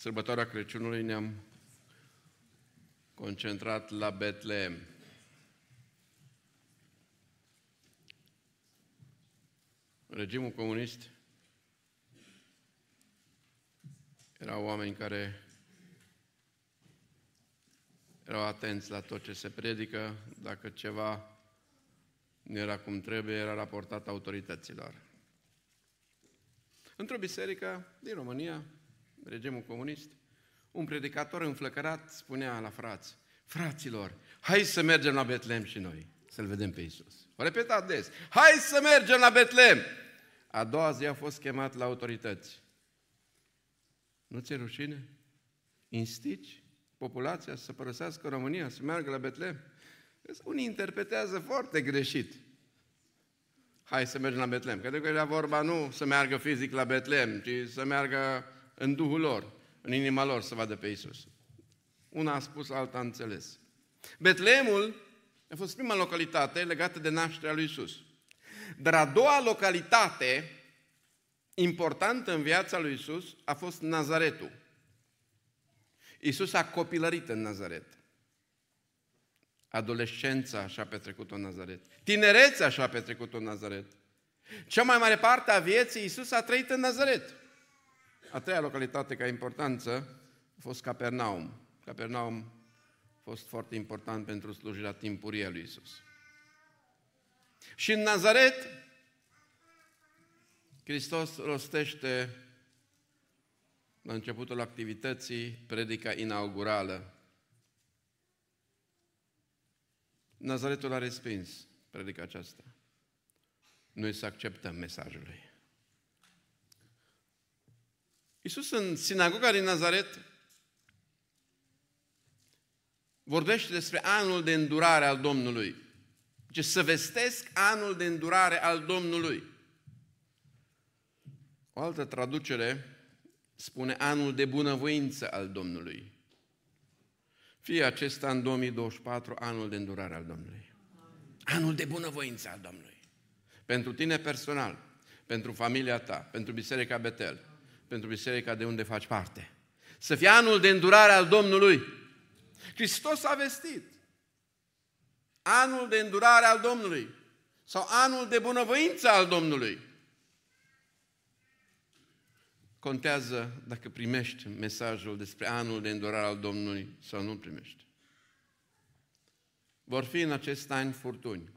sărbătoarea Crăciunului ne-am concentrat la Betlehem. Regimul comunist erau oameni care erau atenți la tot ce se predică, dacă ceva nu era cum trebuie, era raportat autorităților. Într-o biserică din România, regimul comunist, un predicator înflăcărat spunea la frați, fraților, hai să mergem la Betlehem și noi, să-L vedem pe Isus. O repetat des, hai să mergem la Betlehem! A doua zi a fost chemat la autorități. Nu ți-e rușine? Instici populația să părăsească România, să meargă la Betlehem? Unii interpretează foarte greșit. Hai să mergem la Betlehem. Cred că era vorba nu să meargă fizic la Betlehem, ci să meargă în Duhul lor, în inima lor să vadă pe Isus. Una a spus, alta a înțeles. Betlehemul a fost prima localitate legată de nașterea lui Isus. Dar a doua localitate importantă în viața lui Isus a fost Nazaretul. Isus a copilărit în Nazaret. Adolescența și-a petrecut-o în Nazaret. Tinerețea și-a petrecut-o în Nazaret. Cea mai mare parte a vieții Isus a trăit în Nazaret. A treia localitate ca importanță a fost Capernaum. Capernaum a fost foarte important pentru slujirea timpurie a lui Isus. Și în Nazaret, Hristos rostește la începutul activității predica inaugurală. Nazaretul a respins predica aceasta. Noi să acceptăm mesajul lui. Iisus în sinagoga din Nazaret vorbește despre anul de îndurare al Domnului. Ce să vestesc anul de îndurare al Domnului. O altă traducere spune anul de bunăvoință al Domnului. Fie acesta în 2024 anul de îndurare al Domnului. Anul de bunăvoință al Domnului. Pentru tine personal, pentru familia ta, pentru Biserica Betel, pentru biserica de unde faci parte. Să fie anul de îndurare al Domnului. Hristos a vestit. Anul de îndurare al Domnului. Sau anul de bunăvoință al Domnului. Contează dacă primești mesajul despre anul de îndurare al Domnului sau nu primești. Vor fi în acest an furtuni,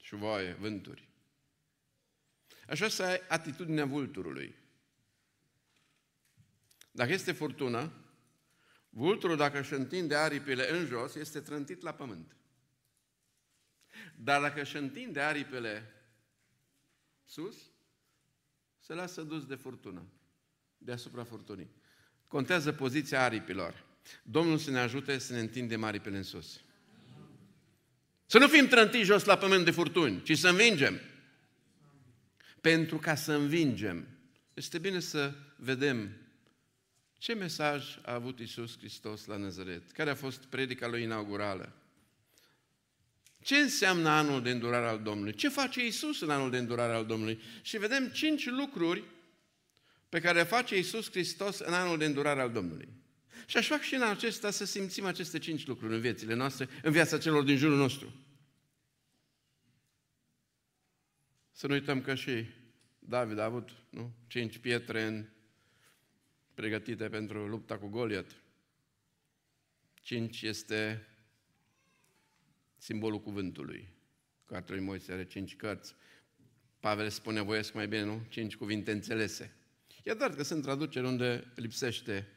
șuvoaie, vânturi. Așa să ai atitudinea vulturului. Dacă este furtună, vulturul, dacă își întinde aripile în jos, este trântit la pământ. Dar dacă își întinde aripile sus, se lasă dus de furtună, deasupra furtunii. Contează poziția aripilor. Domnul să ne ajute să ne întindem aripile în sus. Să nu fim trântiți jos la pământ de furtuni, ci să învingem. Pentru ca să învingem, este bine să vedem ce mesaj a avut Isus Hristos la Nazaret? Care a fost predica lui inaugurală? Ce înseamnă anul de îndurare al Domnului? Ce face Isus în anul de îndurare al Domnului? Și vedem cinci lucruri pe care le face Isus Hristos în anul de îndurare al Domnului. Și aș fac și în acesta să simțim aceste cinci lucruri în viețile noastre, în viața celor din jurul nostru. Să nu uităm că și David a avut nu? cinci pietre în pregătite pentru lupta cu Goliat. Cinci este simbolul cuvântului. Cartea lui Moise are cinci cărți. Pavel spune, voiesc mai bine, nu? Cinci cuvinte înțelese. E doar că sunt traduceri unde lipsește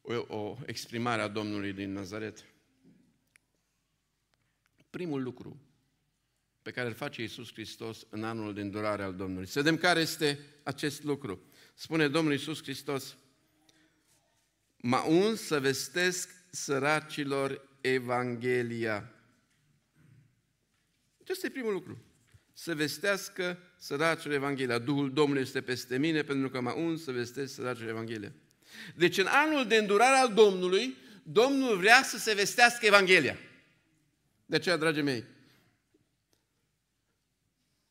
o, o exprimare a Domnului din Nazaret. Primul lucru pe care îl face Iisus Hristos în anul de îndurare al Domnului. Să vedem care este acest lucru. Spune Domnul Iisus Hristos, m-a uns să vestesc săracilor Evanghelia. Acesta e primul lucru. Să vestească săracilor Evanghelia. Duhul Domnului este peste mine pentru că m-a uns să vestesc săracilor Evanghelia. Deci în anul de îndurare al Domnului, Domnul vrea să se vestească Evanghelia. De aceea, dragii mei,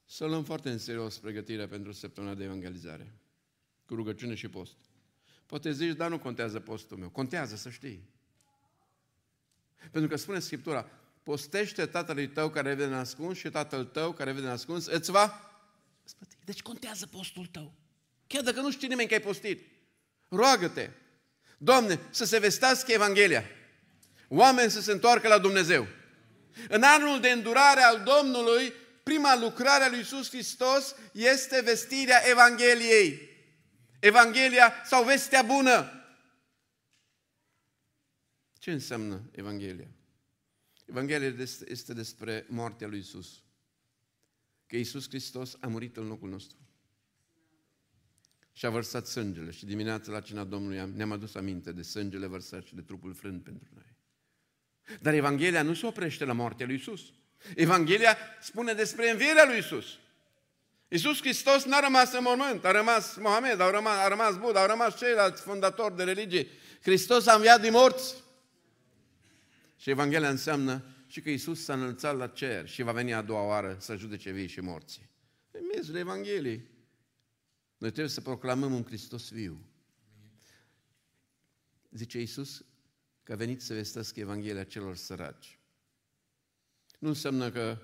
să luăm foarte în serios pregătirea pentru săptămâna de evangelizare cu rugăciune și post. Poate zici, dar nu contează postul meu. Contează, să știi. Pentru că spune Scriptura, postește tatălui tău care vede ascuns și tatăl tău care vede ascuns îți va spăti. Deci contează postul tău. Chiar dacă nu știi nimeni că ai postit. Roagă-te. Doamne, să se vestească Evanghelia. Oameni să se întoarcă la Dumnezeu. În anul de îndurare al Domnului, prima lucrare a lui Iisus Hristos este vestirea Evangheliei. Evanghelia sau vestea bună. Ce înseamnă Evanghelia? Evanghelia este despre moartea lui Isus. Că Isus Hristos a murit în locul nostru. Și a vărsat sângele. Și dimineața la cina Domnului ne-am adus aminte de sângele vărsat și de trupul frânt pentru noi. Dar Evanghelia nu se oprește la moartea lui Isus. Evanghelia spune despre învierea lui Isus. Iisus Hristos n-a rămas în mormânt, a rămas Mohamed, a rămas, a rămas Buddha, au rămas ceilalți fondatori de religie. Hristos a înviat din morți. Și Evanghelia înseamnă și că Iisus s-a înălțat la cer și va veni a doua oară să judece vii și morții. În miezul Evangheliei. Noi trebuie să proclamăm un Hristos viu. Zice Iisus că a venit să vestească Evanghelia celor săraci. Nu înseamnă că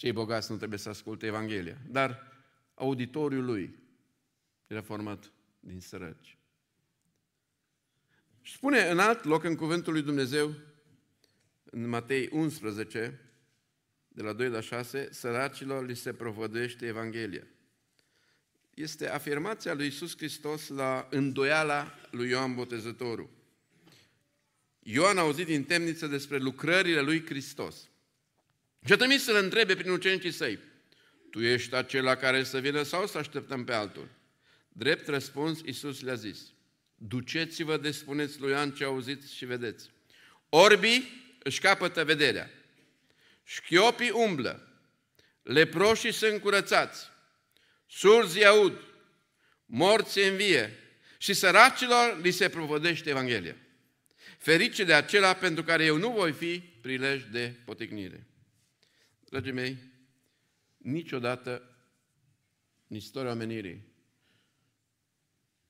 cei bogați nu trebuie să asculte Evanghelia, dar auditoriul lui era format din săraci. Și spune în alt loc în cuvântul lui Dumnezeu, în Matei 11, de la 2 la 6, săracilor li se provădește Evanghelia. Este afirmația lui Isus Hristos la îndoiala lui Ioan Botezătorul. Ioan a auzit din temniță despre lucrările lui Hristos. Și a trimis să-l întrebe prin ucenicii săi, tu ești acela care să vină sau să așteptăm pe altul? Drept răspuns, Iisus le-a zis, duceți-vă de spuneți lui Ioan ce auziți și vedeți. Orbii își capătă vederea, șchiopii umblă, leproșii sunt curățați, surzi aud, morți învie și săracilor li se provodește Evanghelia. Ferice de acela pentru care eu nu voi fi prilej de poticnire. Dragii mei, niciodată în istoria omenirii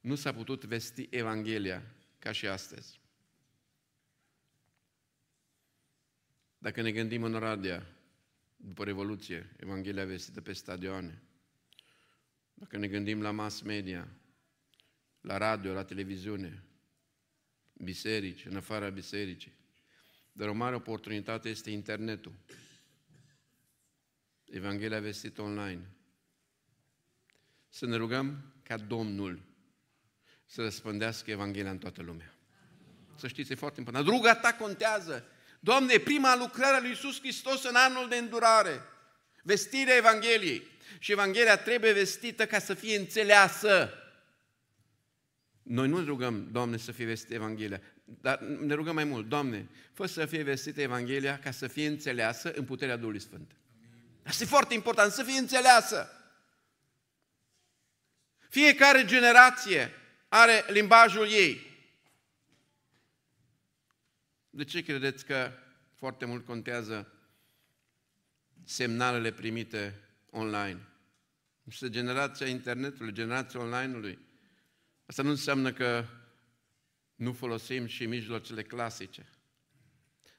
nu s-a putut vesti Evanghelia ca și astăzi. Dacă ne gândim în Oradea, după Revoluție, Evanghelia vestită pe stadioane, dacă ne gândim la mass media, la radio, la televiziune, biserici, în afara bisericii, dar o mare oportunitate este internetul. Evanghelia vestită online. Să ne rugăm ca Domnul să răspândească Evanghelia în toată lumea. Să știți, e foarte important. Ruga ta contează. Doamne, prima lucrare a lui Iisus Hristos în anul de îndurare. Vestirea Evangheliei. Și Evanghelia trebuie vestită ca să fie înțeleasă. Noi nu rugăm, Doamne, să fie vestită Evanghelia, dar ne rugăm mai mult, Doamne, fă să fie vestită Evanghelia ca să fie înțeleasă în puterea Duhului Sfânt. Asta e foarte important, să fie înțeleasă. Fiecare generație are limbajul ei. De ce credeți că foarte mult contează semnalele primite online? Este generația internetului, generația online-ului. Asta nu înseamnă că nu folosim și mijloacele clasice.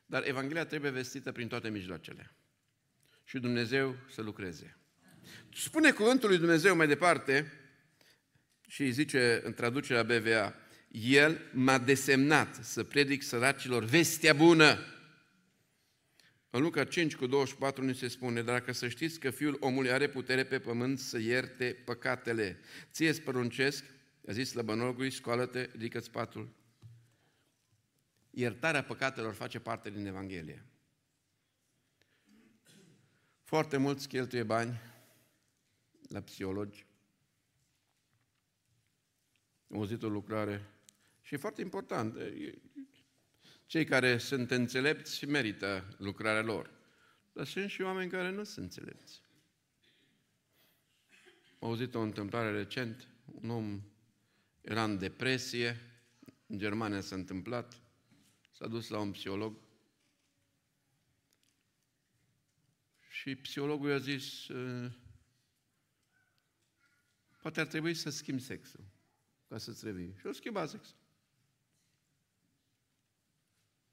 Dar Evanghelia trebuie vestită prin toate mijloacele și Dumnezeu să lucreze. Spune cuvântul lui Dumnezeu mai departe și îi zice în traducerea BVA, El m-a desemnat să predic săracilor vestea bună. În Luca 5 cu 24 ne se spune, dar dacă să știți că Fiul omului are putere pe pământ să ierte păcatele, ție îți păruncesc, a zis slăbănogului, scoală-te, ridică-ți patul. Iertarea păcatelor face parte din Evanghelie. Foarte mulți cheltuie bani la psihologi. Am auzit o lucrare și e foarte important. Cei care sunt înțelepți merită lucrarea lor. Dar sunt și oameni care nu sunt înțelepți. Am auzit o întâmplare recent. Un om era în depresie. În Germania s-a întâmplat. S-a dus la un psiholog Și psihologul i-a zis, ă, poate ar trebui să schimbi sexul. ca să-ți revii. Și o schimba sex.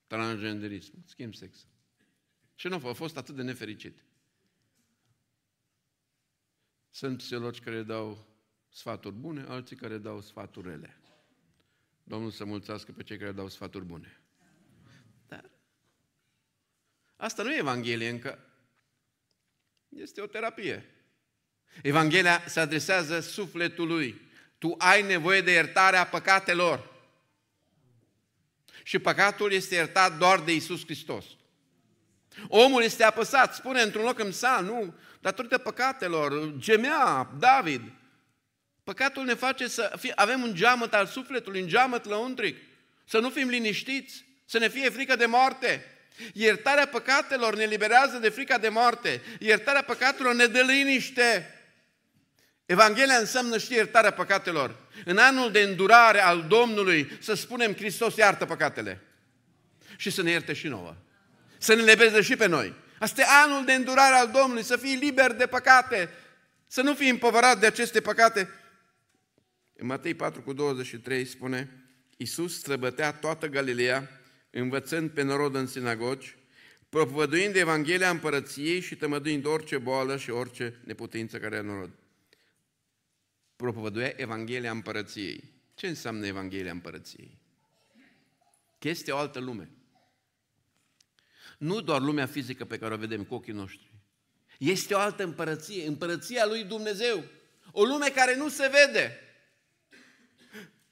Transgenderism, schimb sex. Și nu a fost atât de nefericit. Sunt psihologi care dau sfaturi bune, alții care dau sfaturi rele. Domnul să mulțească pe cei care dau sfaturi bune. Dar asta nu e Evanghelie încă. Este o terapie. Evanghelia se adresează sufletului. Tu ai nevoie de iertarea păcatelor. Și păcatul este iertat doar de Isus Hristos. Omul este apăsat, spune într-un loc în psalm, nu, datorită păcatelor, gemea David. Păcatul ne face să fie, avem un geamăt al sufletului, un geamăt lăuntric, să nu fim liniștiți, să ne fie frică de moarte. Iertarea păcatelor ne liberează de frica de moarte. Iertarea păcatelor ne dă liniște. Evanghelia înseamnă și iertarea păcatelor. În anul de îndurare al Domnului să spunem Hristos iartă păcatele. Și să ne ierte și nouă. Să ne lebeze și pe noi. Asta e anul de îndurare al Domnului, să fii liber de păcate, să nu fii împovărat de aceste păcate. În Matei 4 cu 23 spune, Iisus străbătea toată Galileea, învățând pe norod în sinagogi, propovăduind Evanghelia împărăției și tămăduind orice boală și orice neputință care a norod. Propovăduia Evanghelia împărăției. Ce înseamnă Evanghelia împărăției? Că este o altă lume. Nu doar lumea fizică pe care o vedem cu ochii noștri. Este o altă împărăție, împărăția lui Dumnezeu. O lume care nu se vede.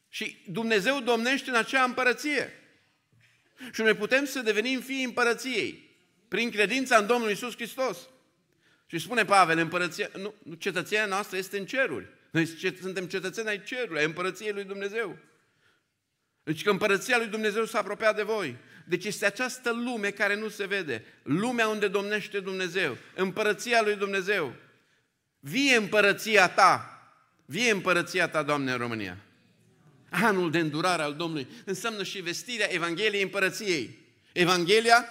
Și Dumnezeu domnește în acea împărăție. Și noi putem să devenim fii împărăției prin credința în Domnul Isus Hristos. Și spune Pavel, împărăția, nu, cetățenia noastră este în ceruri. Noi suntem cetățeni ai cerului, ai împărăției lui Dumnezeu. Deci că împărăția lui Dumnezeu s-a apropiat de voi. Deci este această lume care nu se vede. Lumea unde domnește Dumnezeu. Împărăția lui Dumnezeu. Vie împărăția ta. Vie împărăția ta, Doamne, în România. Anul de îndurare al Domnului înseamnă și vestirea Evangheliei împărăției. Evanghelia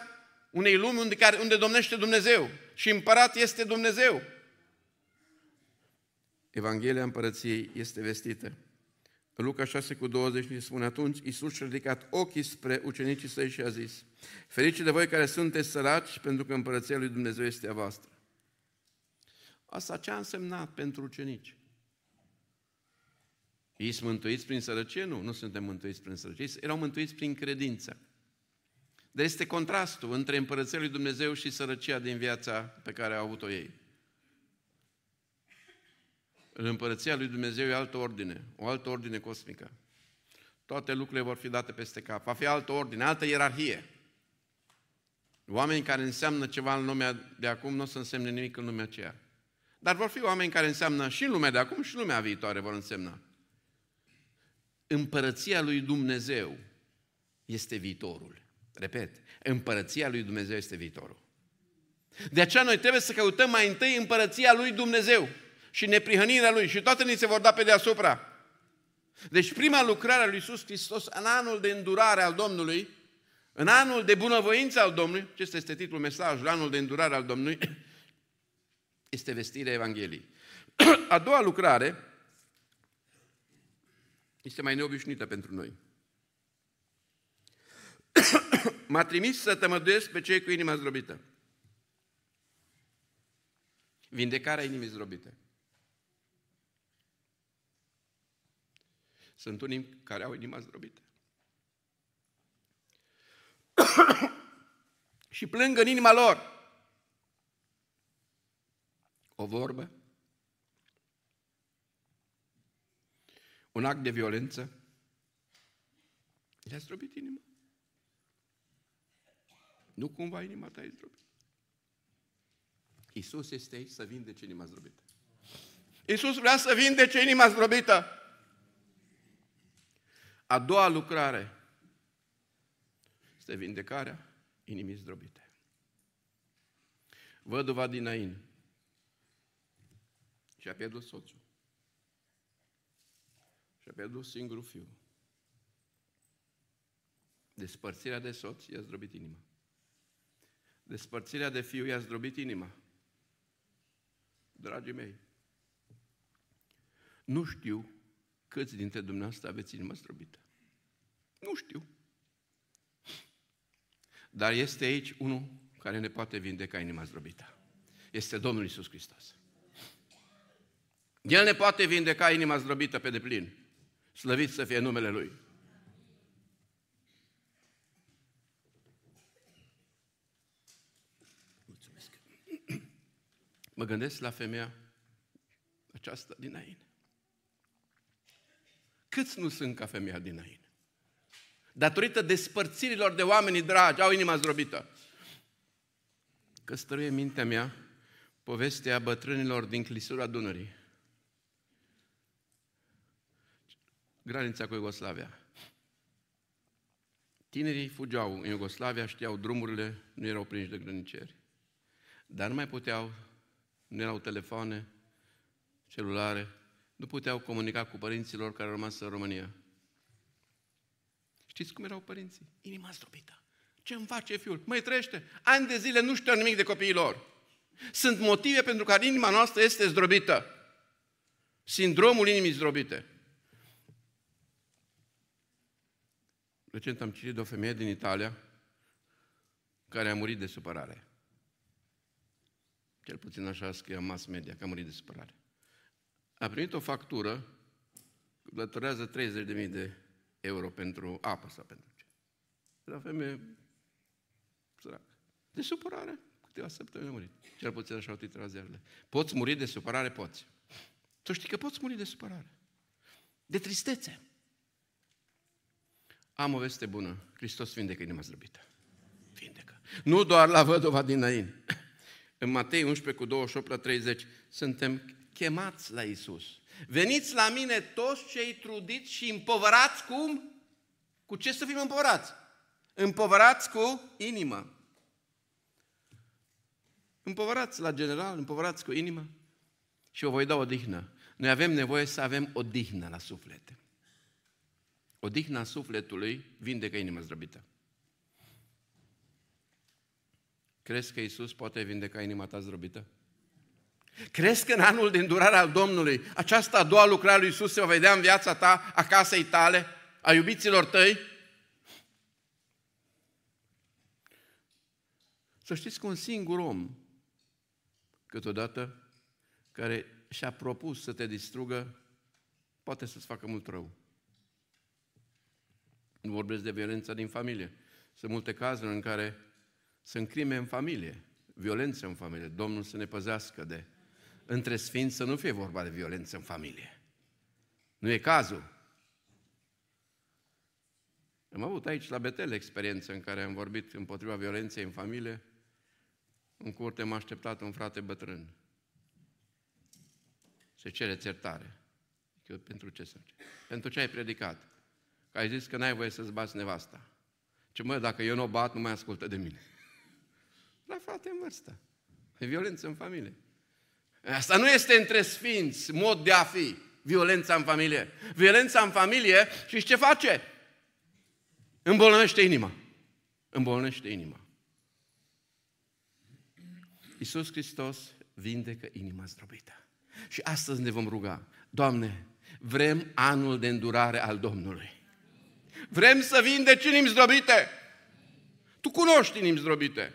unei lumi unde, care, unde domnește Dumnezeu. Și împărat este Dumnezeu. Evanghelia împărăției este vestită. În Luca 6 cu 20 ne spune atunci, Iisus și-a ridicat ochii spre ucenicii săi și a zis, Ferice de voi care sunteți săraci, pentru că împărăția lui Dumnezeu este a voastră. Asta ce a însemnat pentru ucenici? Ei sunt mântuiți prin sărăcie? Nu, nu suntem mântuiți prin sărăcie, erau mântuiți prin credință. Dar este contrastul între împărăția lui Dumnezeu și sărăcia din viața pe care au avut-o ei. În împărăția lui Dumnezeu e altă ordine, o altă ordine cosmică. Toate lucrurile vor fi date peste cap. Va fi altă ordine, altă ierarhie. Oameni care înseamnă ceva în lumea de acum nu o să însemne nimic în lumea aceea. Dar vor fi oameni care înseamnă și în lumea de acum și în lumea viitoare vor însemna. Împărăția lui Dumnezeu este viitorul. Repet, împărăția lui Dumnezeu este viitorul. De aceea noi trebuie să căutăm mai întâi împărăția lui Dumnezeu și neprihănirea Lui și toate ni se vor da pe deasupra. Deci prima lucrare a lui Iisus Hristos în anul de îndurare al Domnului, în anul de bunăvoință al Domnului, acesta este titlul mesajului, anul de îndurare al Domnului, este vestirea Evangheliei. A doua lucrare este mai neobișnuită pentru noi. M-a trimis să tămăduiesc pe cei cu inima zdrobită. Vindecarea inimii zdrobite. Sunt unii care au inima zdrobită. și plâng în inima lor. O vorbă, un act de violență, le-a zdrobit inima. Nu cumva inima ta e zdrobită. Iisus este aici să vindece inima zdrobită. Iisus vrea să vindece inima zdrobită. A doua lucrare este vindecarea inimii zdrobite. Văduva din Ain și-a pierdut soțul. Și-a pierdut singurul fiu. Despărțirea de soț i-a zdrobit inima. Despărțirea de fiu i-a zdrobit inima. Dragii mei, nu știu Câți dintre dumneavoastră aveți inima zdrobită? Nu știu. Dar este aici unul care ne poate vindeca inima zdrobită. Este Domnul Isus Hristos. El ne poate vindeca inima zdrobită pe deplin. Slăvit să fie numele Lui. Mulțumesc. Mă gândesc la femeia aceasta din Ain. Câți nu sunt ca femeia din Ain? Datorită despărțirilor de oamenii dragi, au inima zdrobită. Că stăruie mintea mea povestea bătrânilor din clisura Dunării. Granița cu Iugoslavia. Tinerii fugeau în Iugoslavia, știau drumurile, nu erau prinși de grăniceri. Dar nu mai puteau, nu erau telefoane, celulare, nu puteau comunica cu părinților care au rămas în România. Știți cum erau părinții? Inima zdrobită. Ce îmi face fiul? Măi, trăiește. Ani de zile nu știu nimic de copiii lor. Sunt motive pentru care inima noastră este zdrobită. Sindromul inimii zdrobite. Recent am citit de o femeie din Italia care a murit de supărare. Cel puțin așa scrie mass media, că a murit de supărare. A primit o factură, plătorează 30.000 de euro pentru apă sau pentru ce. La femeie săracă. De supărare, câteva săptămâni a murit. Cel puțin așa au titrat ziarele. Poți muri de supărare? Poți. Tu știi că poți muri de supărare. De tristețe. Am o veste bună. Hristos vindecă inima zdrăbită. Vindecă. Nu doar la vădova din Nain. În Matei 11 cu 28 la 30 suntem chemați la Isus. Veniți la mine toți cei trudiți și împovărați cum? Cu ce să fim împovărați? Împovărați cu inimă. Împovărați la general, împovărați cu inimă și o voi da odihnă. Noi avem nevoie să avem odihnă la suflete. Odihna sufletului vindecă inima zdrăbită. Crezi că Isus poate vindeca inima ta zdrăbită? Crezi că în anul de îndurare al Domnului această a doua lucrare lui Isus se va vedea în viața ta, a casei tale, a iubiților tăi? Să știți că un singur om, câteodată, care și-a propus să te distrugă, poate să-ți facă mult rău. Nu vorbesc de violența din familie. Sunt multe cazuri în care sunt crime în familie, violență în familie. Domnul să ne păzească de între sfinți să nu fie vorba de violență în familie. Nu e cazul. Am avut aici la Betel experiență în care am vorbit împotriva violenței în familie. În curte m-a așteptat un frate bătrân. Se cere iertare. Eu, pentru ce să Pentru ce ai predicat? Că ai zis că n-ai voie să-ți bați nevasta. Ce mă, dacă eu nu o bat, nu mai ascultă de mine. La frate în vârstă. E violență în familie. Asta nu este între sfinți, mod de a fi, violența în familie. Violența în familie și ce face? Îmbolnăvește inima. Îmbolnăvește inima. Iisus Hristos vindecă inima zdrobită. Și astăzi ne vom ruga, Doamne, vrem anul de îndurare al Domnului. Vrem să vindeci inimi zdrobite. Tu cunoști inimi zdrobite.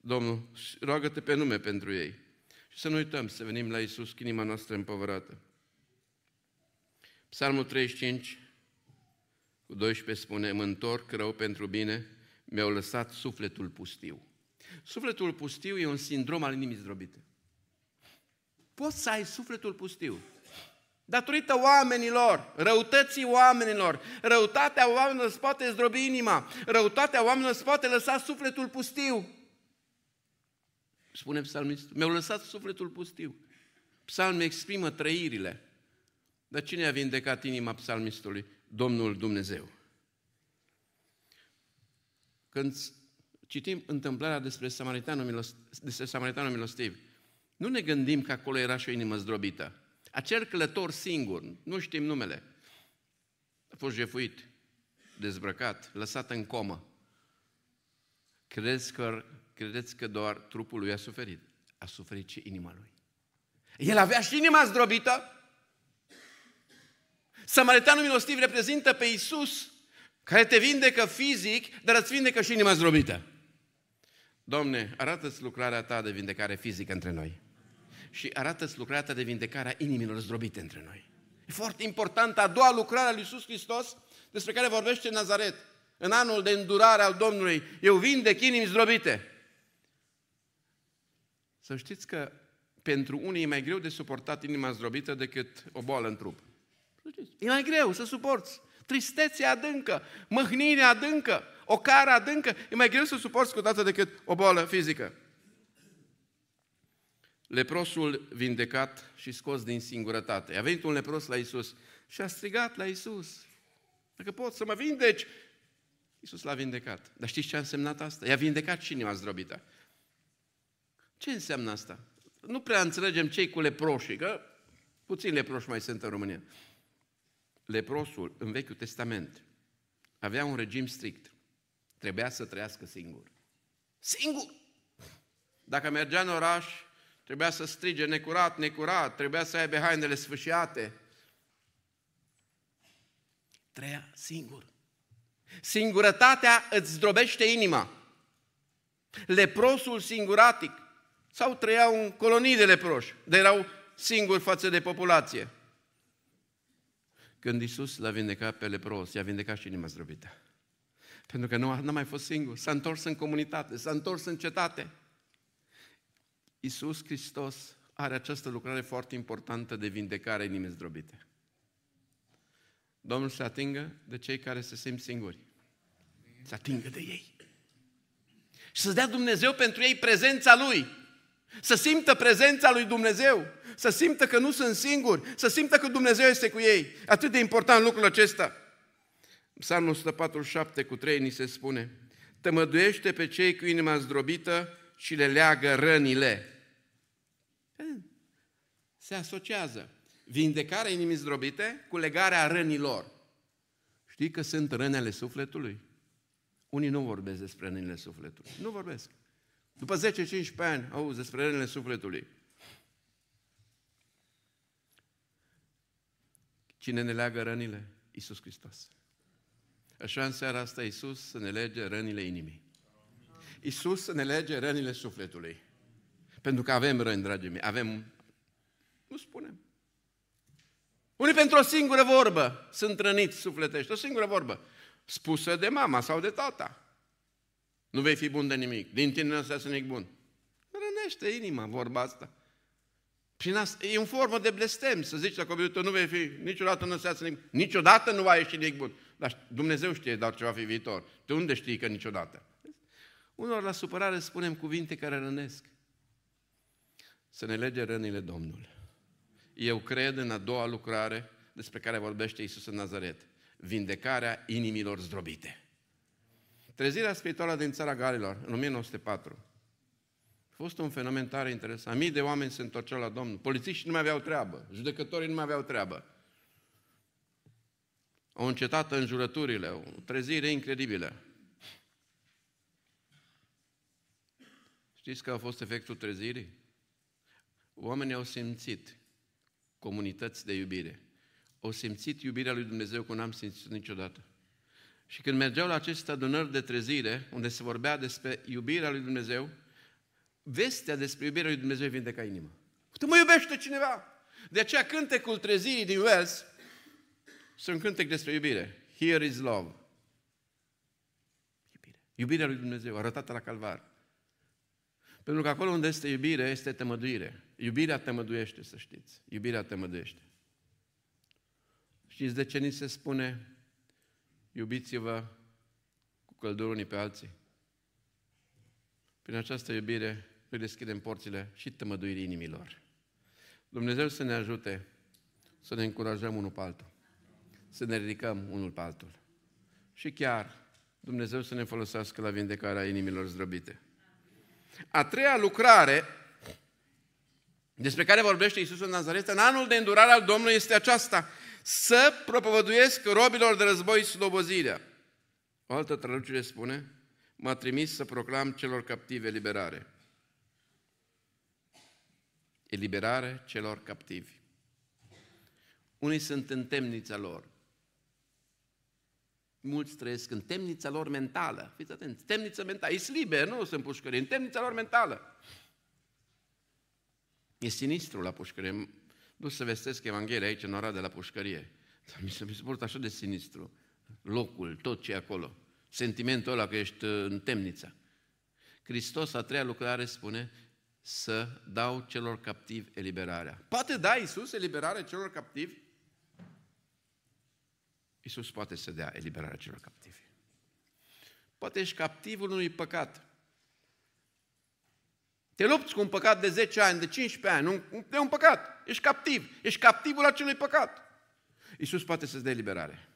Domnul, roagă-te pe nume pentru ei. Și să nu uităm să venim la Isus cu inima noastră împovărată. Psalmul 35 cu 12 spune, mă întorc rău pentru bine, mi-au lăsat sufletul pustiu. Sufletul pustiu e un sindrom al inimii zdrobite. Poți să ai sufletul pustiu. Datorită oamenilor, răutății oamenilor, răutatea oamenilor îți poate zdrobi inima, răutatea oamenilor îți poate lăsa sufletul pustiu. Spune psalmistul, mi-au lăsat sufletul pustiu. Psalmul exprimă trăirile. Dar cine a vindecat inima psalmistului? Domnul Dumnezeu. Când citim întâmplarea despre samaritanul, milostiv, despre samaritanul milostiv, nu ne gândim că acolo era și o inimă zdrobită. Acel călător singur, nu știm numele, a fost jefuit, dezbrăcat, lăsat în comă. Crezi că credeți că doar trupul lui a suferit? A suferit și inima lui. El avea și inima zdrobită. Samaritanul milostiv reprezintă pe Isus, care te vindecă fizic, dar îți vindecă și inima zdrobită. Domne, arată-ți lucrarea ta de vindecare fizică între noi. Și arată-ți lucrarea ta de vindecare a inimilor zdrobite între noi. E foarte important a doua lucrare a lui Iisus Hristos, despre care vorbește Nazaret. În anul de îndurare al Domnului, eu vindec inimi zdrobite. Să știți că pentru unii e mai greu de suportat inima zdrobită decât o boală în trup. E mai greu să suporți. Tristețea adâncă, mâhnirea adâncă, o cară adâncă, e mai greu să suporți cu dată decât o boală fizică. Leprosul vindecat și scos din singurătate. A venit un lepros la Isus și a strigat la Isus. Dacă pot să mă vindeci, Isus l-a vindecat. Dar știți ce a însemnat asta? I-a vindecat și inima zdrobită. Ce înseamnă asta? Nu prea înțelegem cei cu leproșii, că puțin leproși mai sunt în România. Leprosul, în Vechiul Testament, avea un regim strict. Trebuia să trăiască singur. Singur! Dacă mergea în oraș, trebuia să strige necurat, necurat, trebuia să aibă hainele sfâșiate. Trăia singur. Singurătatea îți zdrobește inima. Leprosul singuratic. Sau trăiau în colonii de leproși, dar erau singuri față de populație. Când Isus l-a vindecat pe lepros, i-a vindecat și inima zdrobită. Pentru că nu a mai fost singur, s-a întors în comunitate, s-a întors în cetate. Isus Hristos are această lucrare foarte importantă de vindecare inimii zdrobite. Domnul se atingă de cei care se simt singuri. Se atingă de ei. Și să dea Dumnezeu pentru ei prezența Lui. Să simtă prezența Lui Dumnezeu. Să simtă că nu sunt singuri. Să simtă că Dumnezeu este cu ei. Atât de important lucrul acesta. Psalmul 147 cu 3 ni se spune Tămăduiește pe cei cu inima zdrobită și le leagă rănile. Se asociază vindecarea inimii zdrobite cu legarea rănilor. Știi că sunt rănele sufletului? Unii nu vorbesc despre rănile sufletului. Nu vorbesc. După 10-15 ani auzi despre rănile sufletului. Cine ne leagă rănile? Iisus Hristos. Așa în seara asta Iisus să ne lege rănile inimii. Iisus să ne lege rănile sufletului. Pentru că avem răni, dragii mei, avem, nu spunem. Unii pentru o singură vorbă sunt răniți sufletești, o singură vorbă, spusă de mama sau de tata. Nu vei fi bun de nimic, din tine nu să nimic bun. Rănește inima vorba asta. Prin asta, e în formă de blestem să zici la copilul nu vei fi, niciodată nu se nimic, niciodată nu va ieși nimic bun. Dar Dumnezeu știe doar ce va fi viitor. Tu unde știi că niciodată? Unor la supărare spunem cuvinte care rănesc. Să ne lege rănile Domnul. Eu cred în a doua lucrare despre care vorbește Iisus în Nazaret. Vindecarea inimilor zdrobite. Trezirea spirituală din țara Galilor, în 1904, a fost un fenomen tare interesant. Mii de oameni se întorceau la Domnul. Polițiștii nu mai aveau treabă. Judecătorii nu mai aveau treabă. Au încetat înjurăturile, o trezire incredibilă. Știți că a fost efectul trezirii? Oamenii au simțit comunități de iubire. Au simțit iubirea lui Dumnezeu cum n-am simțit niciodată. Și când mergeau la aceste adunări de trezire, unde se vorbea despre iubirea lui Dumnezeu, vestea despre iubirea lui Dumnezeu vindeca inima. Tu mă iubește cineva! De aceea cântecul trezirii din Wales sunt un cântec despre iubire. Here is love. Iubire. Iubirea lui Dumnezeu, arătată la calvar. Pentru că acolo unde este iubire, este tămăduire. Iubirea tămăduiește, să știți. Iubirea tămăduiește. Știți de ce ni se spune iubiți-vă cu căldură unii pe alții? Prin această iubire îi deschidem porțile și tămăduirii inimilor. Dumnezeu să ne ajute să ne încurajăm unul pe altul, să ne ridicăm unul pe altul. Și chiar Dumnezeu să ne folosească la vindecarea inimilor zdrăbite. A treia lucrare despre care vorbește Iisus în Nazaret, în anul de îndurare al Domnului, este aceasta, să propovăduiesc robilor de război slobozirea. O altă traducere spune, m-a trimis să proclam celor captivi eliberare. Eliberare celor captivi. Unii sunt în temnița lor. Mulți trăiesc în temnița lor mentală. Fiți atenți, temnița mentală. Ești liber, nu sunt pușcării, în temnița lor mentală. E sinistru la pușcărie. Nu să vestesc Evanghelia aici în ora de la pușcărie. Mi se, mi se port așa de sinistru. Locul, tot ce e acolo. Sentimentul ăla că ești uh, în temniță. Hristos, a treia lucrare, spune să dau celor captivi eliberarea. Poate da Iisus eliberarea celor captivi? Iisus poate să dea eliberarea celor captivi. Poate ești captivul unui păcat. Te lupți cu un păcat de 10 ani, de 15 ani, e un păcat. Ești captiv. Ești captivul acelui păcat. Iisus poate să-ți dea eliberare.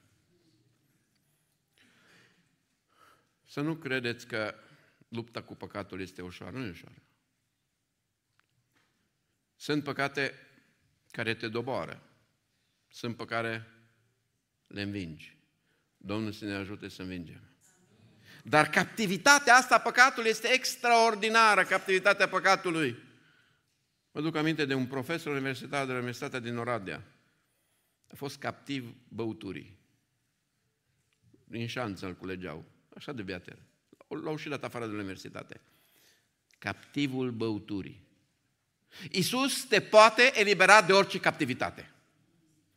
Să nu credeți că lupta cu păcatul este ușoară. Nu e ușoară. Sunt păcate care te doboară. Sunt pe care le învingi. Domnul să ne ajute să învingem. Dar captivitatea asta a păcatului este extraordinară, captivitatea păcatului. Mă duc aminte de un profesor universitar de la Universitatea din Oradea. A fost captiv băuturii. Din șanță îl culegeau. Așa de beater. L-au și dat afară de la universitate. Captivul băuturii. Iisus te poate elibera de orice captivitate.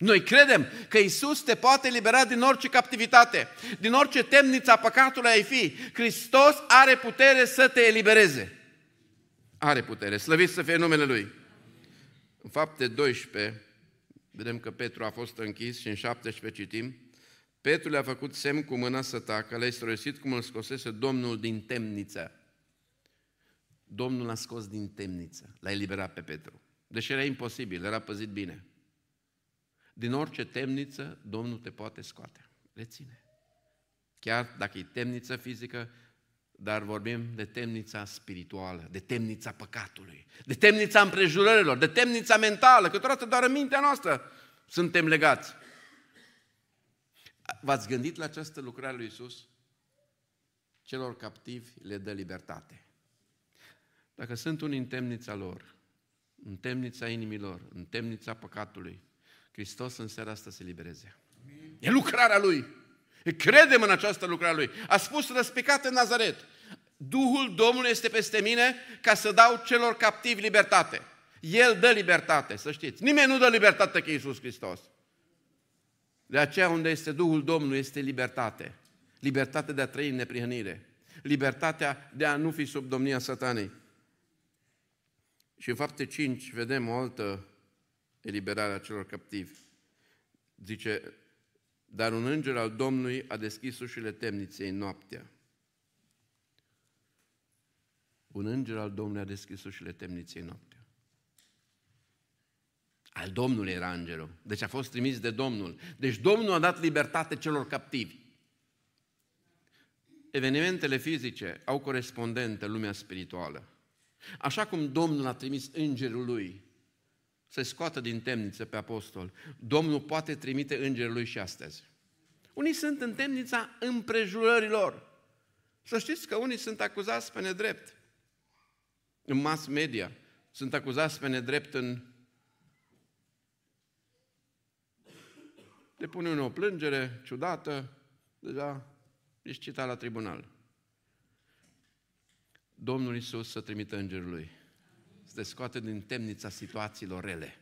Noi credem că Isus te poate elibera din orice captivitate, din orice temniță a păcatului ai fi. Hristos are putere să te elibereze. Are putere. Slăvit să fie numele Lui. În fapte 12, vedem că Petru a fost închis și în 17 citim, Petru le-a făcut semn cu mâna să tacă, le-a istorisit cum îl scosese Domnul din temniță. Domnul l-a scos din temniță, l-a eliberat pe Petru. Deși era imposibil, era păzit bine. Din orice temniță, Domnul te poate scoate. Reține. Chiar dacă e temniță fizică, dar vorbim de temnița spirituală, de temnița păcatului, de temnița împrejurărilor, de temnița mentală, că toată doar în mintea noastră suntem legați. V-ați gândit la această lucrare lui Isus? Celor captivi le dă libertate. Dacă sunt unii în temnița lor, în temnița inimilor, în temnița păcatului, Hristos în seara asta se libereze. Amin. E lucrarea Lui. E credem în această lucrare Lui. A spus răspicat în Nazaret. Duhul Domnului este peste mine ca să dau celor captivi libertate. El dă libertate, să știți. Nimeni nu dă libertate ca Iisus Hristos. De aceea unde este Duhul Domnului este libertate. Libertatea de a trăi în neprihănire. Libertatea de a nu fi sub domnia satanei. Și în fapte 5 vedem o altă eliberare a celor captivi. Zice, dar un înger al Domnului a deschis ușile temniței noaptea. Un înger al Domnului a deschis ușile temniței noaptea. Al Domnului era îngerul. Deci a fost trimis de Domnul. Deci Domnul a dat libertate celor captivi. Evenimentele fizice au corespondente lumea spirituală. Așa cum Domnul a trimis îngerul lui să scoată din temniță pe apostol, Domnul poate trimite îngerul lui și astăzi. Unii sunt în temnița împrejurărilor. Să știți că unii sunt acuzați pe nedrept în mass media, sunt acuzați pe nedrept în... Depune o plângere ciudată, deja ești citat la tribunal. Domnul Isus să trimită îngerul lui să te scoate din temnița situațiilor rele.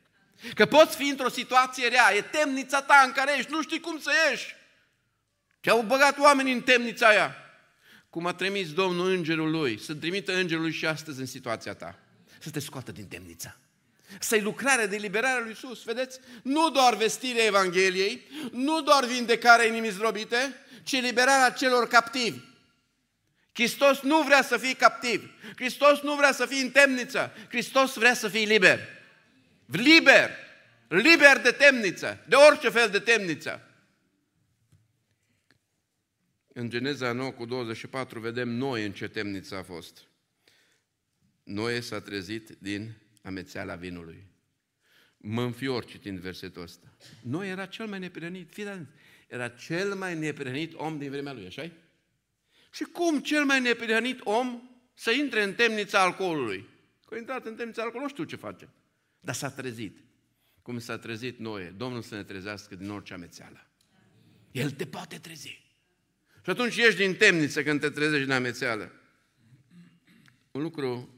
Că poți fi într-o situație rea, e temnița ta în care ești, nu știi cum să ieși. Ce au băgat oamenii în temnița aia. Cum a trimis Domnul îngerul lui, să trimită îngerul lui și astăzi în situația ta. Să te scoată din temnița. Să-i lucrarea de liberare lui Iisus, vedeți? Nu doar vestirea Evangheliei, nu doar vindecarea inimii zdrobite, ci liberarea celor captivi. Hristos nu vrea să fii captiv. Hristos nu vrea să fii în temniță. Hristos vrea să fii liber. Liber. Liber de temniță. De orice fel de temniță. În Geneza 9 cu 24 vedem noi în ce temniță a fost. Noe s-a trezit din amețeala vinului. Mă înfior citind versetul ăsta. Noi era cel mai neprihănit, fii era cel mai neprihănit om din vremea lui, așa și cum cel mai neprihănit om să intre în temnița alcoolului? Că a intrat în temnița alcoolului, nu știu ce face. Dar s-a trezit. cum s-a trezit Noe, Domnul să ne trezească din orice amețeală. El te poate trezi. Și atunci ieși din temniță când te trezești din amețeală. Un lucru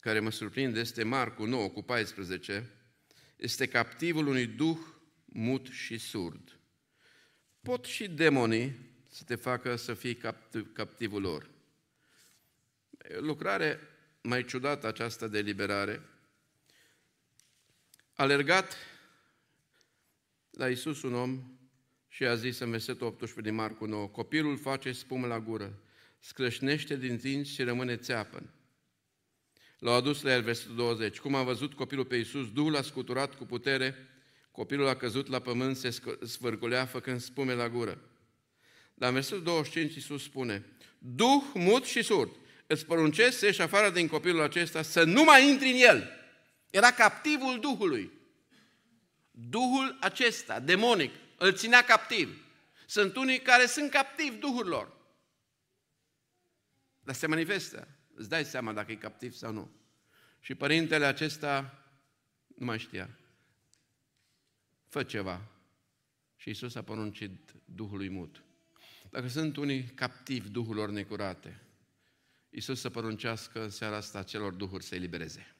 care mă surprinde este Marcu 9 cu 14, este captivul unui duh mut și surd. Pot și demonii să te facă să fii captivul lor. Lucrare mai ciudată această deliberare. Alergat la Isus un om și a zis în versetul 18 din Marcu 9, copilul face spumă la gură, scrășnește din dinți și rămâne țeapăn. L-au adus la el versetul 20. Cum a văzut copilul pe Iisus, Duhul a scuturat cu putere, copilul a căzut la pământ, se sfârgulea făcând spume la gură. Dar în versetul 25 Iisus spune, Duh mut și surd, îți poruncesc să ieși afară din copilul acesta, să nu mai intri în el. Era captivul Duhului. Duhul acesta, demonic, îl ținea captiv. Sunt unii care sunt captivi duhurilor. Dar se manifestă. Îți dai seama dacă e captiv sau nu. Și părintele acesta nu mai știa. Fă ceva. Și Isus a poruncit Duhului mut. Dacă sunt unii captivi duhurilor necurate, Isus să poruncească în seara asta celor duhuri să elibereze.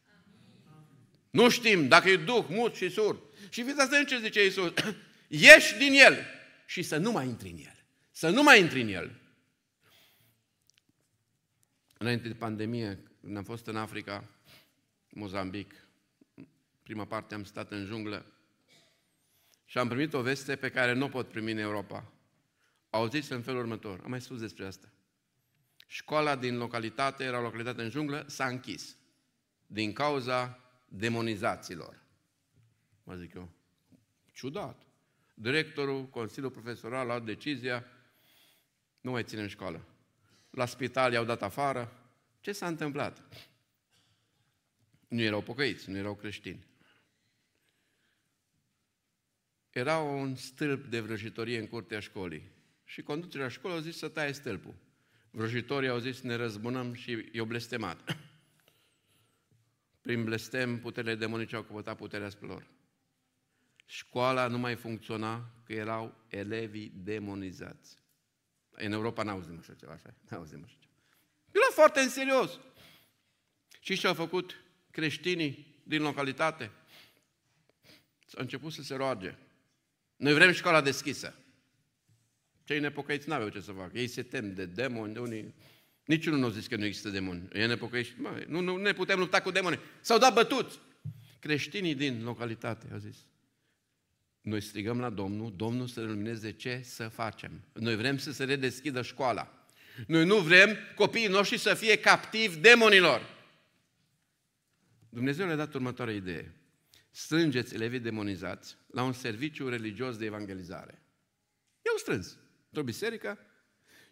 Nu știm dacă e duh mut și surd. Și fiți asta ce zice Isus. Ieși din el și să nu mai intri în el. Să nu mai intri în el. Înainte de pandemie, când am fost în Africa, Mozambic, prima parte am stat în junglă și am primit o veste pe care nu o pot primi în Europa. Zis în felul următor, am mai spus despre asta. Școala din localitate, era o localitate în junglă, s-a închis din cauza demonizațiilor. Mă zic eu, ciudat. Directorul, Consiliul Profesoral a luat decizia, nu mai ținem școală la spital i-au dat afară. Ce s-a întâmplat? Nu erau pocăiți, nu erau creștini. Era un stâlp de vrăjitorie în curtea școlii. Și conducerea școlii au zis să taie stâlpul. Vrăjitorii au zis ne răzbunăm și i-au blestemat. Prin blestem, puterile demonice au căpătat puterea spre lor. Școala nu mai funcționa, că erau elevii demonizați. În Europa n-auzim așa ceva, așa, n-auzim așa ceva. Era foarte în serios. Și ce au făcut creștinii din localitate? S-au început să se roage. Noi vrem școala deschisă. Cei nepocăiți n-aveau ce să facă. Ei se tem de demoni, de unii... Niciunul nu a zis că nu există demoni. E nepocăiți. Mă, nu, nu ne putem lupta cu demoni. S-au dat bătuți. Creștinii din localitate au zis, noi strigăm la Domnul, Domnul să lumineze ce să facem. Noi vrem să se redeschidă școala. Noi nu vrem copiii noștri să fie captivi demonilor. Dumnezeu le-a dat următoarea idee. Strângeți elevii demonizați la un serviciu religios de evangelizare. Eu strâns într-o biserică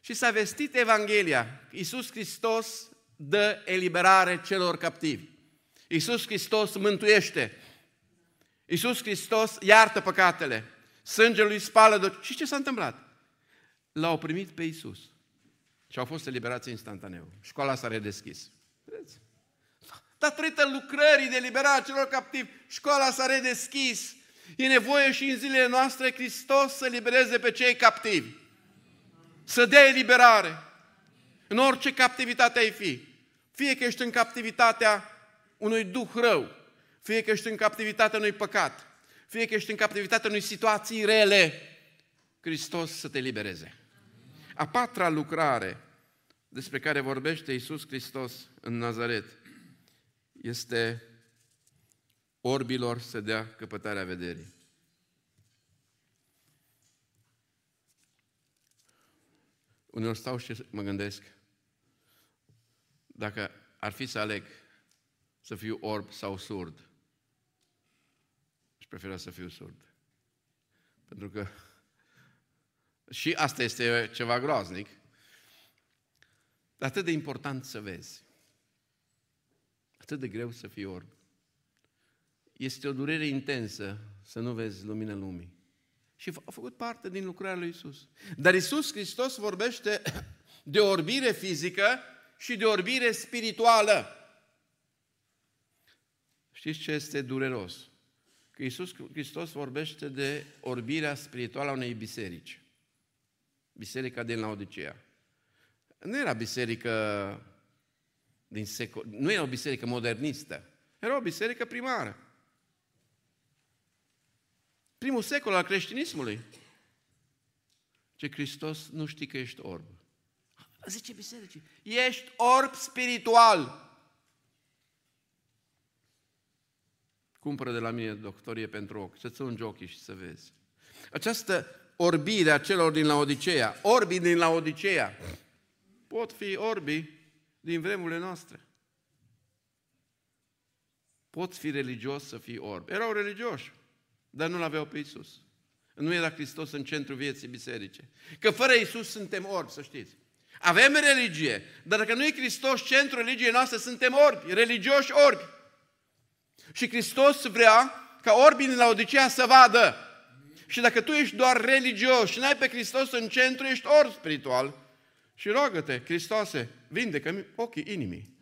și s-a vestit Evanghelia. Iisus Hristos dă eliberare celor captivi. Iisus Hristos mântuiește. Iisus Hristos iartă păcatele. Sângele lui spală de... Și ce s-a întâmplat? L-au primit pe Iisus. Și au fost eliberați instantaneu. Școala s-a redeschis. Vedeți? Datorită lucrării de eliberare celor captivi, școala s-a redeschis. E nevoie și în zilele noastre Hristos să libereze pe cei captivi. Să dea eliberare. În orice captivitate ai fi. Fie că ești în captivitatea unui duh rău, fie că ești în captivitatea unui păcat, fie că ești în captivitatea unui situații rele, Hristos să te libereze. A patra lucrare despre care vorbește Iisus Hristos în Nazaret este orbilor să dea căpătarea vederii. Uneori stau și mă gândesc, dacă ar fi să aleg să fiu orb sau surd, prefera să fiu surd. Pentru că și asta este ceva groaznic, dar atât de important să vezi. Atât de greu să fii orb. Este o durere intensă să nu vezi lumina lumii. Și a făcut parte din lucrarea lui Isus. Dar Isus Hristos vorbește de orbire fizică și de orbire spirituală. Știți ce este dureros? că Iisus Hristos vorbește de orbirea spirituală a unei biserici. Biserica din Laodicea. Nu era biserică din secol, nu era o biserică modernistă, era o biserică primară. Primul secol al creștinismului. Ce Hristos nu știi că ești orb. Zice bisericii, ești orb spiritual. Cumpără de la mine doctorie pentru ochi, să-ți ungi ochii și să vezi. Această orbire a celor din Laodicea, orbii din Laodicea, pot fi orbii din vremurile noastre. Poți fi religios să fii orb. Erau religioși, dar nu l-aveau pe Isus. Nu era Hristos în centrul vieții biserice. Că fără Isus suntem orbi, să știți. Avem religie, dar dacă nu e Hristos centrul religiei noastre, suntem orbi, religioși orbi. Și Hristos vrea ca orbii din Laodicea să vadă. Și dacă tu ești doar religios și n-ai pe Hristos în centru, ești orb spiritual. Și rogă-te, Hristoase, vindecă ochii inimii.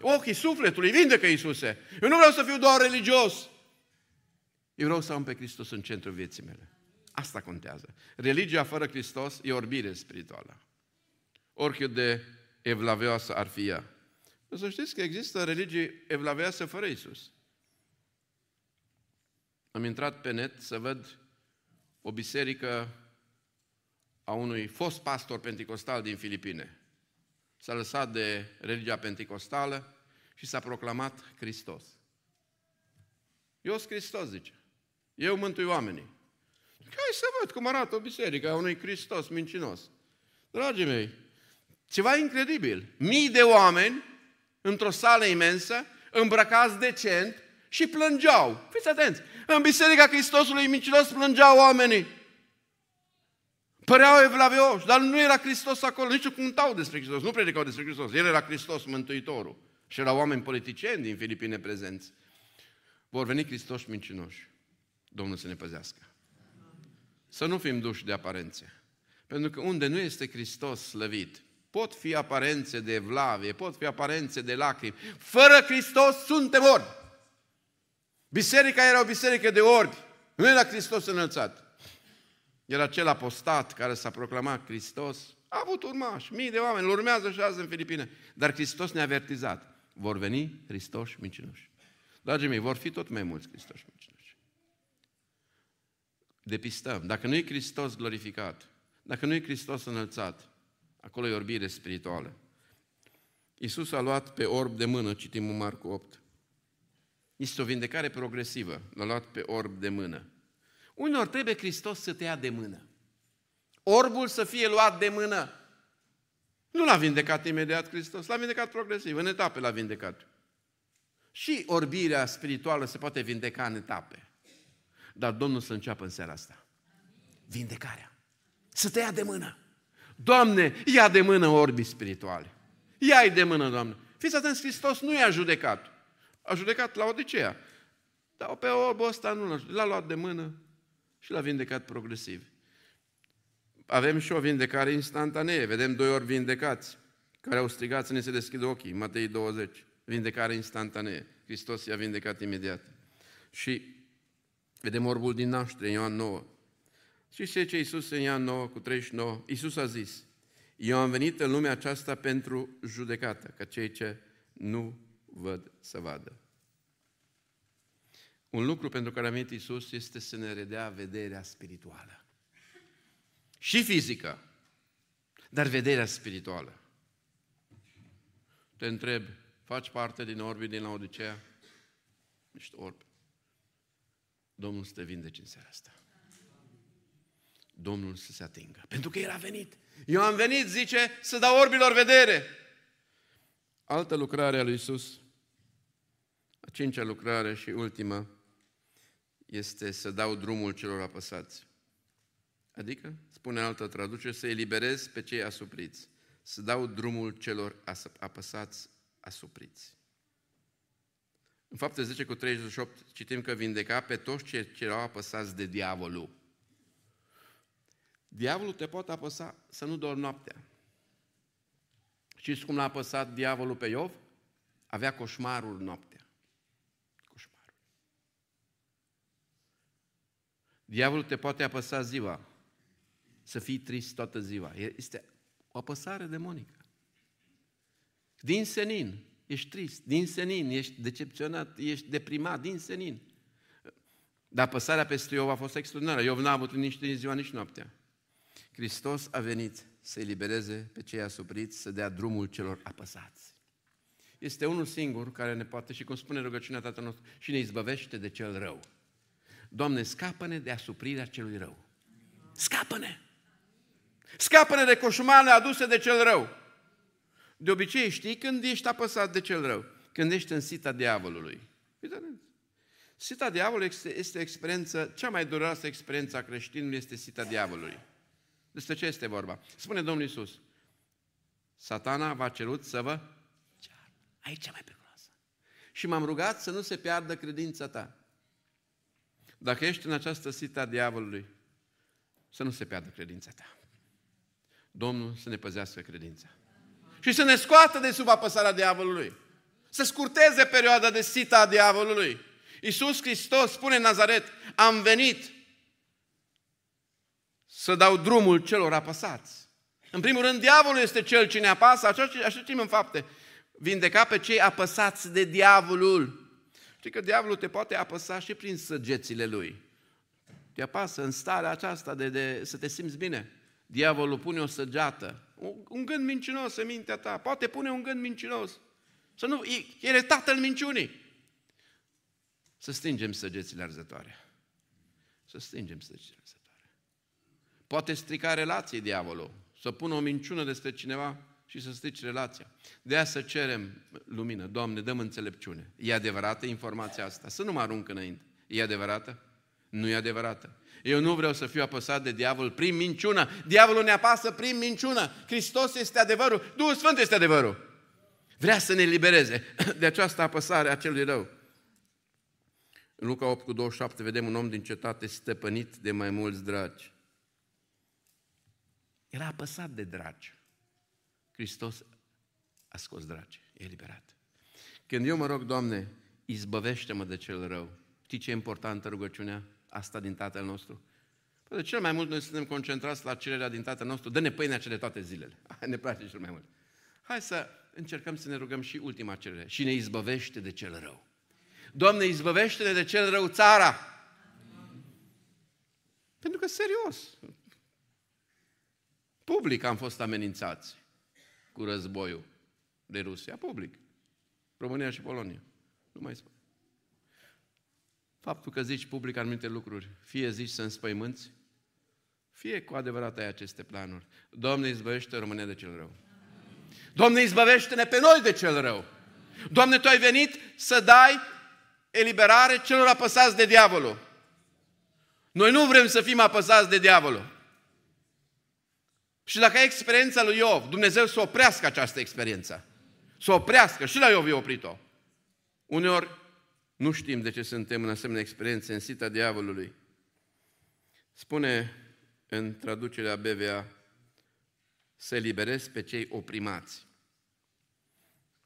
Ochii sufletului, vindecă Iisuse. Eu nu vreau să fiu doar religios. Eu vreau să am pe Hristos în centrul vieții mele. Asta contează. Religia fără Hristos e orbire spirituală. Oricât de evlavioasă ar fi ea. Să știți că există religie evlavioasă fără Isus. Am intrat pe net să văd o biserică a unui fost pastor pentecostal din Filipine. S-a lăsat de religia pentecostală și s-a proclamat Hristos. Eu sunt Hristos, zice. Eu mântui oamenii. Hai să văd cum arată o biserică a unui Hristos mincinos. Dragii mei, ceva incredibil. Mii de oameni într-o sală imensă, îmbrăcați decent și plângeau. Fiți atenți! În Biserica Hristosului mincinos plângeau oamenii. Păreau evlavioși, dar nu era Hristos acolo, nici cântau despre Hristos, nu predicau despre Hristos. El era Hristos, Mântuitorul. Și erau oameni politicieni din Filipine prezenți. Vor veni Hristos mincinoși. Domnul să ne păzească. Să nu fim duși de aparențe. Pentru că unde nu este Hristos slăvit, pot fi aparențe de evlavie, pot fi aparențe de lacrimi. Fără Hristos suntem orbi. Biserica era o biserică de orbi. Nu era Hristos înălțat. Era acel apostat care s-a proclamat Hristos. A avut urmași, mii de oameni, îl urmează și azi în Filipine. Dar Hristos ne-a avertizat. Vor veni Hristoși mincinoși. Dragii mei, vor fi tot mai mulți Hristoși mincinoși. Depistăm. Dacă nu e Hristos glorificat, dacă nu e Hristos înălțat, acolo e orbire spirituală. Iisus a luat pe orb de mână, citim în Marcu 8. Este o vindecare progresivă. L-a luat pe orb de mână. Unor trebuie Hristos să te ia de mână. Orbul să fie luat de mână. Nu l-a vindecat imediat Hristos, l-a vindecat progresiv, în etape l-a vindecat. Și orbirea spirituală se poate vindeca în etape. Dar Domnul să înceapă în seara asta. Vindecarea. Să te ia de mână. Doamne, ia de mână orbii spirituale. Ia-i de mână, Doamne. Fiți atenți, Hristos nu i-a judecat. A judecat la Odiseea. Dar pe orbul ăsta nu l-a, l-a luat de mână și l-a vindecat progresiv. Avem și o vindecare instantanee. Vedem doi ori vindecați care au strigat să ne se deschidă ochii. Matei 20. Vindecare instantanee. Hristos i-a vindecat imediat. Și vedem orbul din naștere, Ioan 9. Și ce ce Iisus în Ioan 9 cu 39? Iisus a zis, eu am venit în lumea aceasta pentru judecată, ca cei ce nu văd să vadă. Un lucru pentru care a venit Iisus este să ne redea vederea spirituală. Și fizică, dar vederea spirituală. Te întreb, faci parte din orbii din Laodicea? Ești orb. Domnul să te vindece în seara asta. Domnul să se atingă. Pentru că El a venit. Eu am venit, zice, să dau orbilor vedere. Altă lucrare a lui Iisus, a cincea lucrare și ultima, este să dau drumul celor apăsați. Adică, spune altă traducere, să eliberez pe cei asupriți, să dau drumul celor apăsați asupriți. În fapte 10 cu 38 citim că vindeca pe toți cei ce erau apăsați de diavolul. Diavolul te poate apăsa să nu dormi noaptea. Știți cum l-a apăsat diavolul pe Iov? Avea coșmarul noaptea. Diavolul te poate apăsa ziua, să fii trist toată ziua. Este o apăsare demonică. Din senin, ești trist, din senin, ești decepționat, ești deprimat, din senin. Dar apăsarea peste Iov a fost extraordinară. Iov n-a avut nici ziua, nici noaptea. Hristos a venit să elibereze pe cei asupriți, să dea drumul celor apăsați. Este unul singur care ne poate, și cum spune rugăciunea Tatăl nostru, și ne izbăvește de cel rău. Doamne, scapă-ne de asuprirea celui rău. Scapă-ne! Scapă-ne de coșmarele aduse de cel rău. De obicei știi când ești apăsat de cel rău, când ești în sita diavolului. Sita diavolului este, este experiență, cea mai dureroasă experiență a creștinului este sita diavolului. Despre ce este vorba? Spune Domnul Isus. Satana v-a cerut să vă ceară. Aici cea mai periculoasă. Și m-am rugat să nu se piardă credința ta. Dacă ești în această sită a diavolului, să nu se piardă credința ta. Domnul să ne păzească credința. Și să ne scoată de sub apăsarea diavolului. Să scurteze perioada de sita a diavolului. Iisus Hristos spune în Nazaret, am venit să dau drumul celor apăsați. În primul rând, diavolul este cel ce ne apasă, așa, așa știm în fapte. Vindeca pe cei apăsați de diavolul. Știi că diavolul te poate apăsa și prin săgețile lui. Te apasă în starea aceasta de, de să te simți bine. Diavolul pune o săgeată, un gând mincinos în mintea ta, poate pune un gând mincinos. Să nu, el e tatăl minciunii. Să stingem săgețile arzătoare. Să stingem săgețile arzătoare. Poate strica relații diavolul, să pună o minciună despre cineva și să strici relația. De aia să cerem lumină. Doamne, dăm înțelepciune. E adevărată informația asta? Să nu mă arunc înainte. E adevărată? Nu e adevărată. Eu nu vreau să fiu apăsat de diavol prin minciună. Diavolul ne apasă prin minciună. Hristos este adevărul. Duhul Sfânt este adevărul. Vrea să ne libereze de această apăsare a celui rău. În Luca 8 cu 27 vedem un om din cetate stăpânit de mai mulți dragi. Era apăsat de dragi. Hristos a scos dragi, e eliberat. Când eu mă rog, Doamne, izbăvește-mă de cel rău, știi ce e importantă rugăciunea asta din Tatăl nostru? Păi de cel mai mult noi suntem concentrați la cererea din Tatăl nostru, dă-ne pâinea cele toate zilele. Ne place cel mai mult. Hai să încercăm să ne rugăm și ultima cerere. Și ne izbăvește de cel rău. Doamne, izbăvește-ne de cel rău țara. Pentru că, serios, public am fost amenințați cu războiul de Rusia, public. România și Polonia. Nu mai spun. Faptul că zici public anumite lucruri, fie zici să înspăimânți, fie cu adevărat ai aceste planuri. Doamne, izbăvește România de cel rău. Doamne, izbăvește-ne pe noi de cel rău. Doamne, Tu ai venit să dai eliberare celor apăsați de diavolul. Noi nu vrem să fim apăsați de diavolul. Și dacă ai experiența lui Iov, Dumnezeu să oprească această experiență. Să oprească. Și la Iov i-a oprit-o. Uneori nu știm de ce suntem în asemenea experiențe în sita diavolului. Spune în traducerea BVA să eliberezi pe cei oprimați.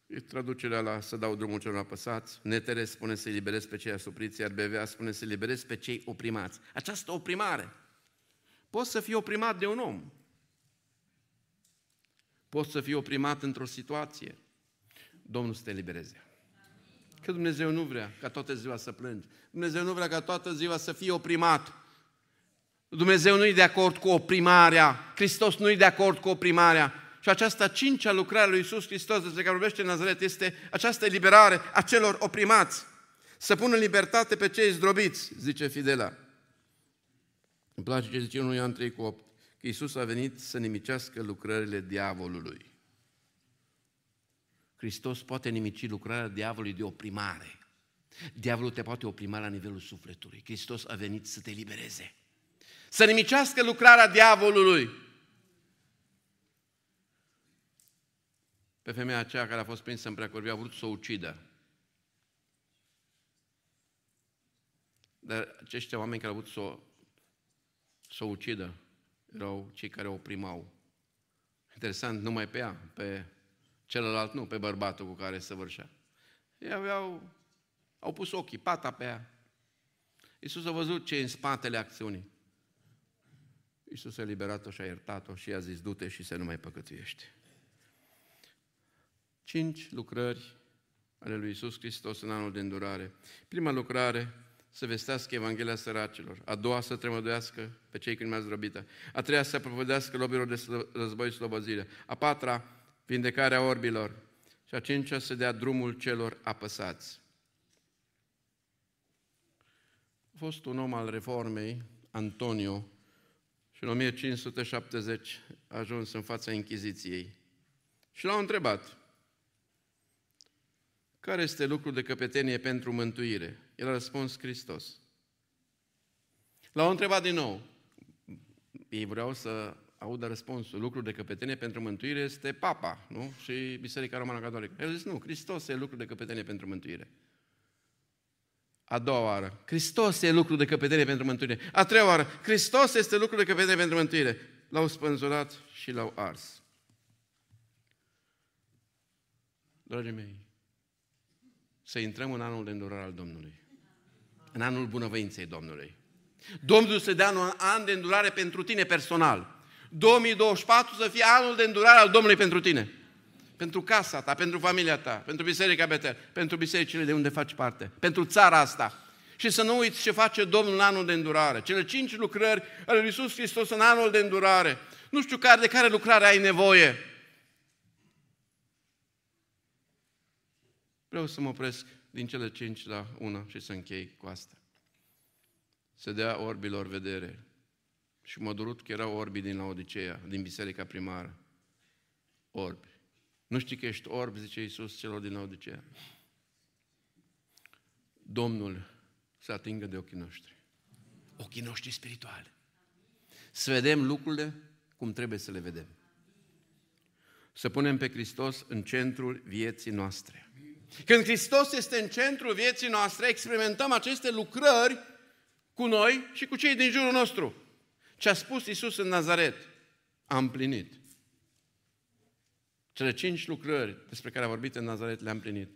E traducerea la să dau drumul celor apăsați. Netere spune să eliberezi pe cei asupriți, iar BVA spune să eliberezi pe cei oprimați. Această oprimare. Poți să fii oprimat de un om. Poți să fii oprimat într-o situație. Domnul să te elibereze. Că Dumnezeu nu vrea ca toată ziua să plângi. Dumnezeu nu vrea ca toată ziua să fie oprimat. Dumnezeu nu e de acord cu oprimarea. Hristos nu e de acord cu oprimarea. Și această cincea lucrare lui Iisus Hristos despre care vorbește în Nazaret este această eliberare a celor oprimați. Să pună în libertate pe cei zdrobiți, zice Fidela. Îmi place ce zice 1 Ioan 3 cu 8, că Iisus a venit să nimicească lucrările diavolului. Hristos poate nimici lucrarea diavolului de oprimare. Diavolul te poate oprima la nivelul sufletului. Hristos a venit să te libereze. Să nimicească lucrarea diavolului. Pe femeia aceea care a fost prinsă în preacurvie a vrut să o ucidă. Dar aceștia oameni care au vrut să o, să o ucidă erau cei care o oprimau. Interesant, numai pe ea, pe celălalt nu, pe bărbatul cu care se vârșea. Ei aveau, au pus ochii, pata pe ea. Iisus a văzut ce e în spatele acțiunii. Iisus a eliberat-o și a iertat-o și i-a zis, du-te și să nu mai păcătuiești. Cinci lucrări ale lui Iisus Hristos în anul de îndurare. Prima lucrare, să vestească Evanghelia săracilor. A doua, să tremăduiască pe cei când mai zdrobită. A treia, să propovădească lobilor de război slobozire. A patra, vindecarea orbilor. Și a cincea, să dea drumul celor apăsați. A fost un om al reformei, Antonio, și în 1570 a ajuns în fața Inchiziției. Și l-au întrebat, care este lucrul de căpetenie pentru mântuire? El a răspuns Hristos. L-au întrebat din nou. Ei vreau să audă răspunsul. Lucrul de căpetenie pentru mântuire este Papa, nu? Și Biserica Romană Catolică. El a zis, nu, Hristos e lucrul de căpetenie pentru mântuire. A doua oară, Hristos e lucru de căpetenie pentru mântuire. A treia oară, Hristos este lucru de căpetenie pentru mântuire. L-au spânzurat și l-au ars. Dragii mei, să intrăm în anul de îndurare al Domnului. În anul bunăvoinței Domnului. Domnul să dea un an de îndurare pentru tine personal. 2024 să fie anul de îndurare al Domnului pentru tine. Pentru casa ta, pentru familia ta, pentru Biserica Betel, pentru bisericile de unde faci parte, pentru țara asta. Și să nu uiți ce face Domnul în anul de îndurare. Cele cinci lucrări ale lui Iisus Hristos în anul de îndurare. Nu știu care, de care lucrare ai nevoie. Vreau să mă opresc din cele cinci la una și să închei cu asta. Să dea orbilor vedere. Și mă durut că erau orbi din Laodicea, din biserica primară. Orbi. Nu știi că ești orb, zice Iisus celor din Laodicea. Domnul să atingă de ochii noștri. Ochii noștri spirituali. Să vedem lucrurile cum trebuie să le vedem. Să punem pe Hristos în centrul vieții noastre. Când Hristos este în centrul vieții noastre, experimentăm aceste lucrări cu noi și cu cei din jurul nostru. Ce a spus Isus în Nazaret, a împlinit. Cele cinci lucrări despre care a vorbit în Nazaret le-a împlinit.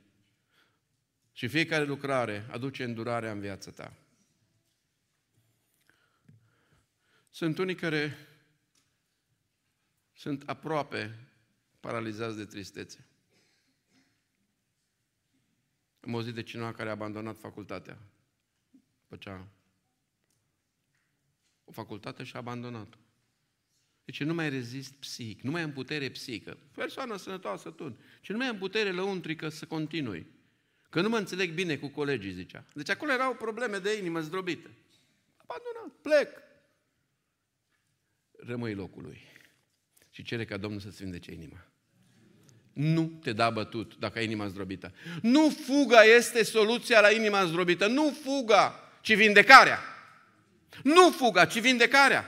Și fiecare lucrare aduce îndurarea în viața ta. Sunt unii care sunt aproape paralizați de tristețe. Am auzit de cineva care a abandonat facultatea. Făcea o facultate și a abandonat-o. Deci nu mai rezist psihic, nu mai am putere psihică. Persoană sănătoasă tu. Și nu mai am putere lăuntrică să continui. Că nu mă înțeleg bine cu colegii, zicea. Deci acolo erau probleme de inimă zdrobită. Abandonat, plec. Rămâi locului. Și cere ca Domnul să-ți vindece inima nu te da bătut dacă ai inima zdrobită. Nu fuga este soluția la inima zdrobită. Nu fuga, ci vindecarea. Nu fuga, ci vindecarea.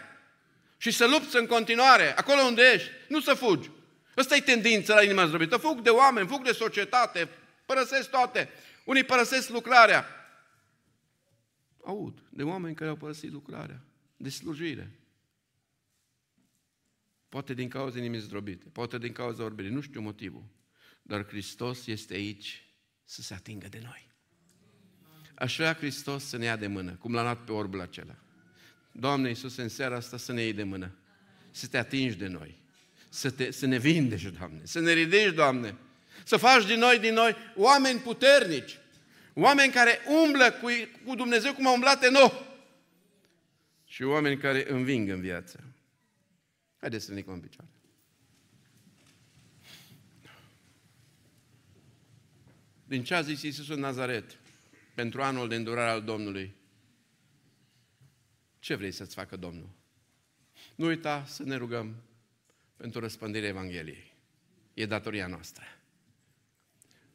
Și să lupți în continuare, acolo unde ești, nu să fugi. Ăsta e tendința la inima zdrobită. Fug de oameni, fug de societate, părăsesc toate. Unii părăsesc lucrarea. Aud de oameni care au părăsit lucrarea, de slujire. Poate din cauza inimii zdrobite, poate din cauza orbirii, nu știu motivul. Dar Hristos este aici să se atingă de noi. Aș vrea Hristos să ne ia de mână, cum l-a luat pe orbul acela. Doamne Iisus, în seara asta să ne iei de mână, să te atingi de noi, să, te, să ne vindești, Doamne, să ne ridici, Doamne, să faci din noi, din noi, oameni puternici, oameni care umblă cu, cu Dumnezeu cum a umblat nou și oameni care înving în viață. Haideți să ne în picioare. Din ce a zis Iisus în Nazaret pentru anul de îndurare al Domnului? Ce vrei să-ți facă Domnul? Nu uita să ne rugăm pentru răspândirea Evangheliei. E datoria noastră.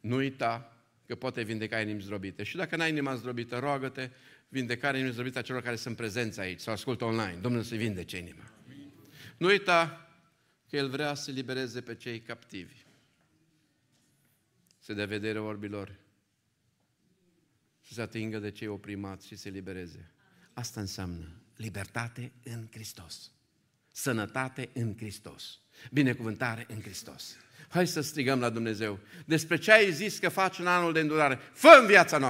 Nu uita că poate vindeca inimi zdrobite. Și dacă n-ai inima zdrobită, roagă-te vindecarea inimii zdrobite a celor care sunt prezenți aici sau ascultă online. Domnul să-i vindece inima. Nu uita că El vrea să libereze pe cei captivi. Să dea vedere orbilor. Să se atingă de cei oprimați și să se libereze. Asta înseamnă libertate în Hristos. Sănătate în Hristos. Binecuvântare în Hristos. Hai să strigăm la Dumnezeu. Despre ce ai zis că faci în anul de îndurare, fă în viața noastră.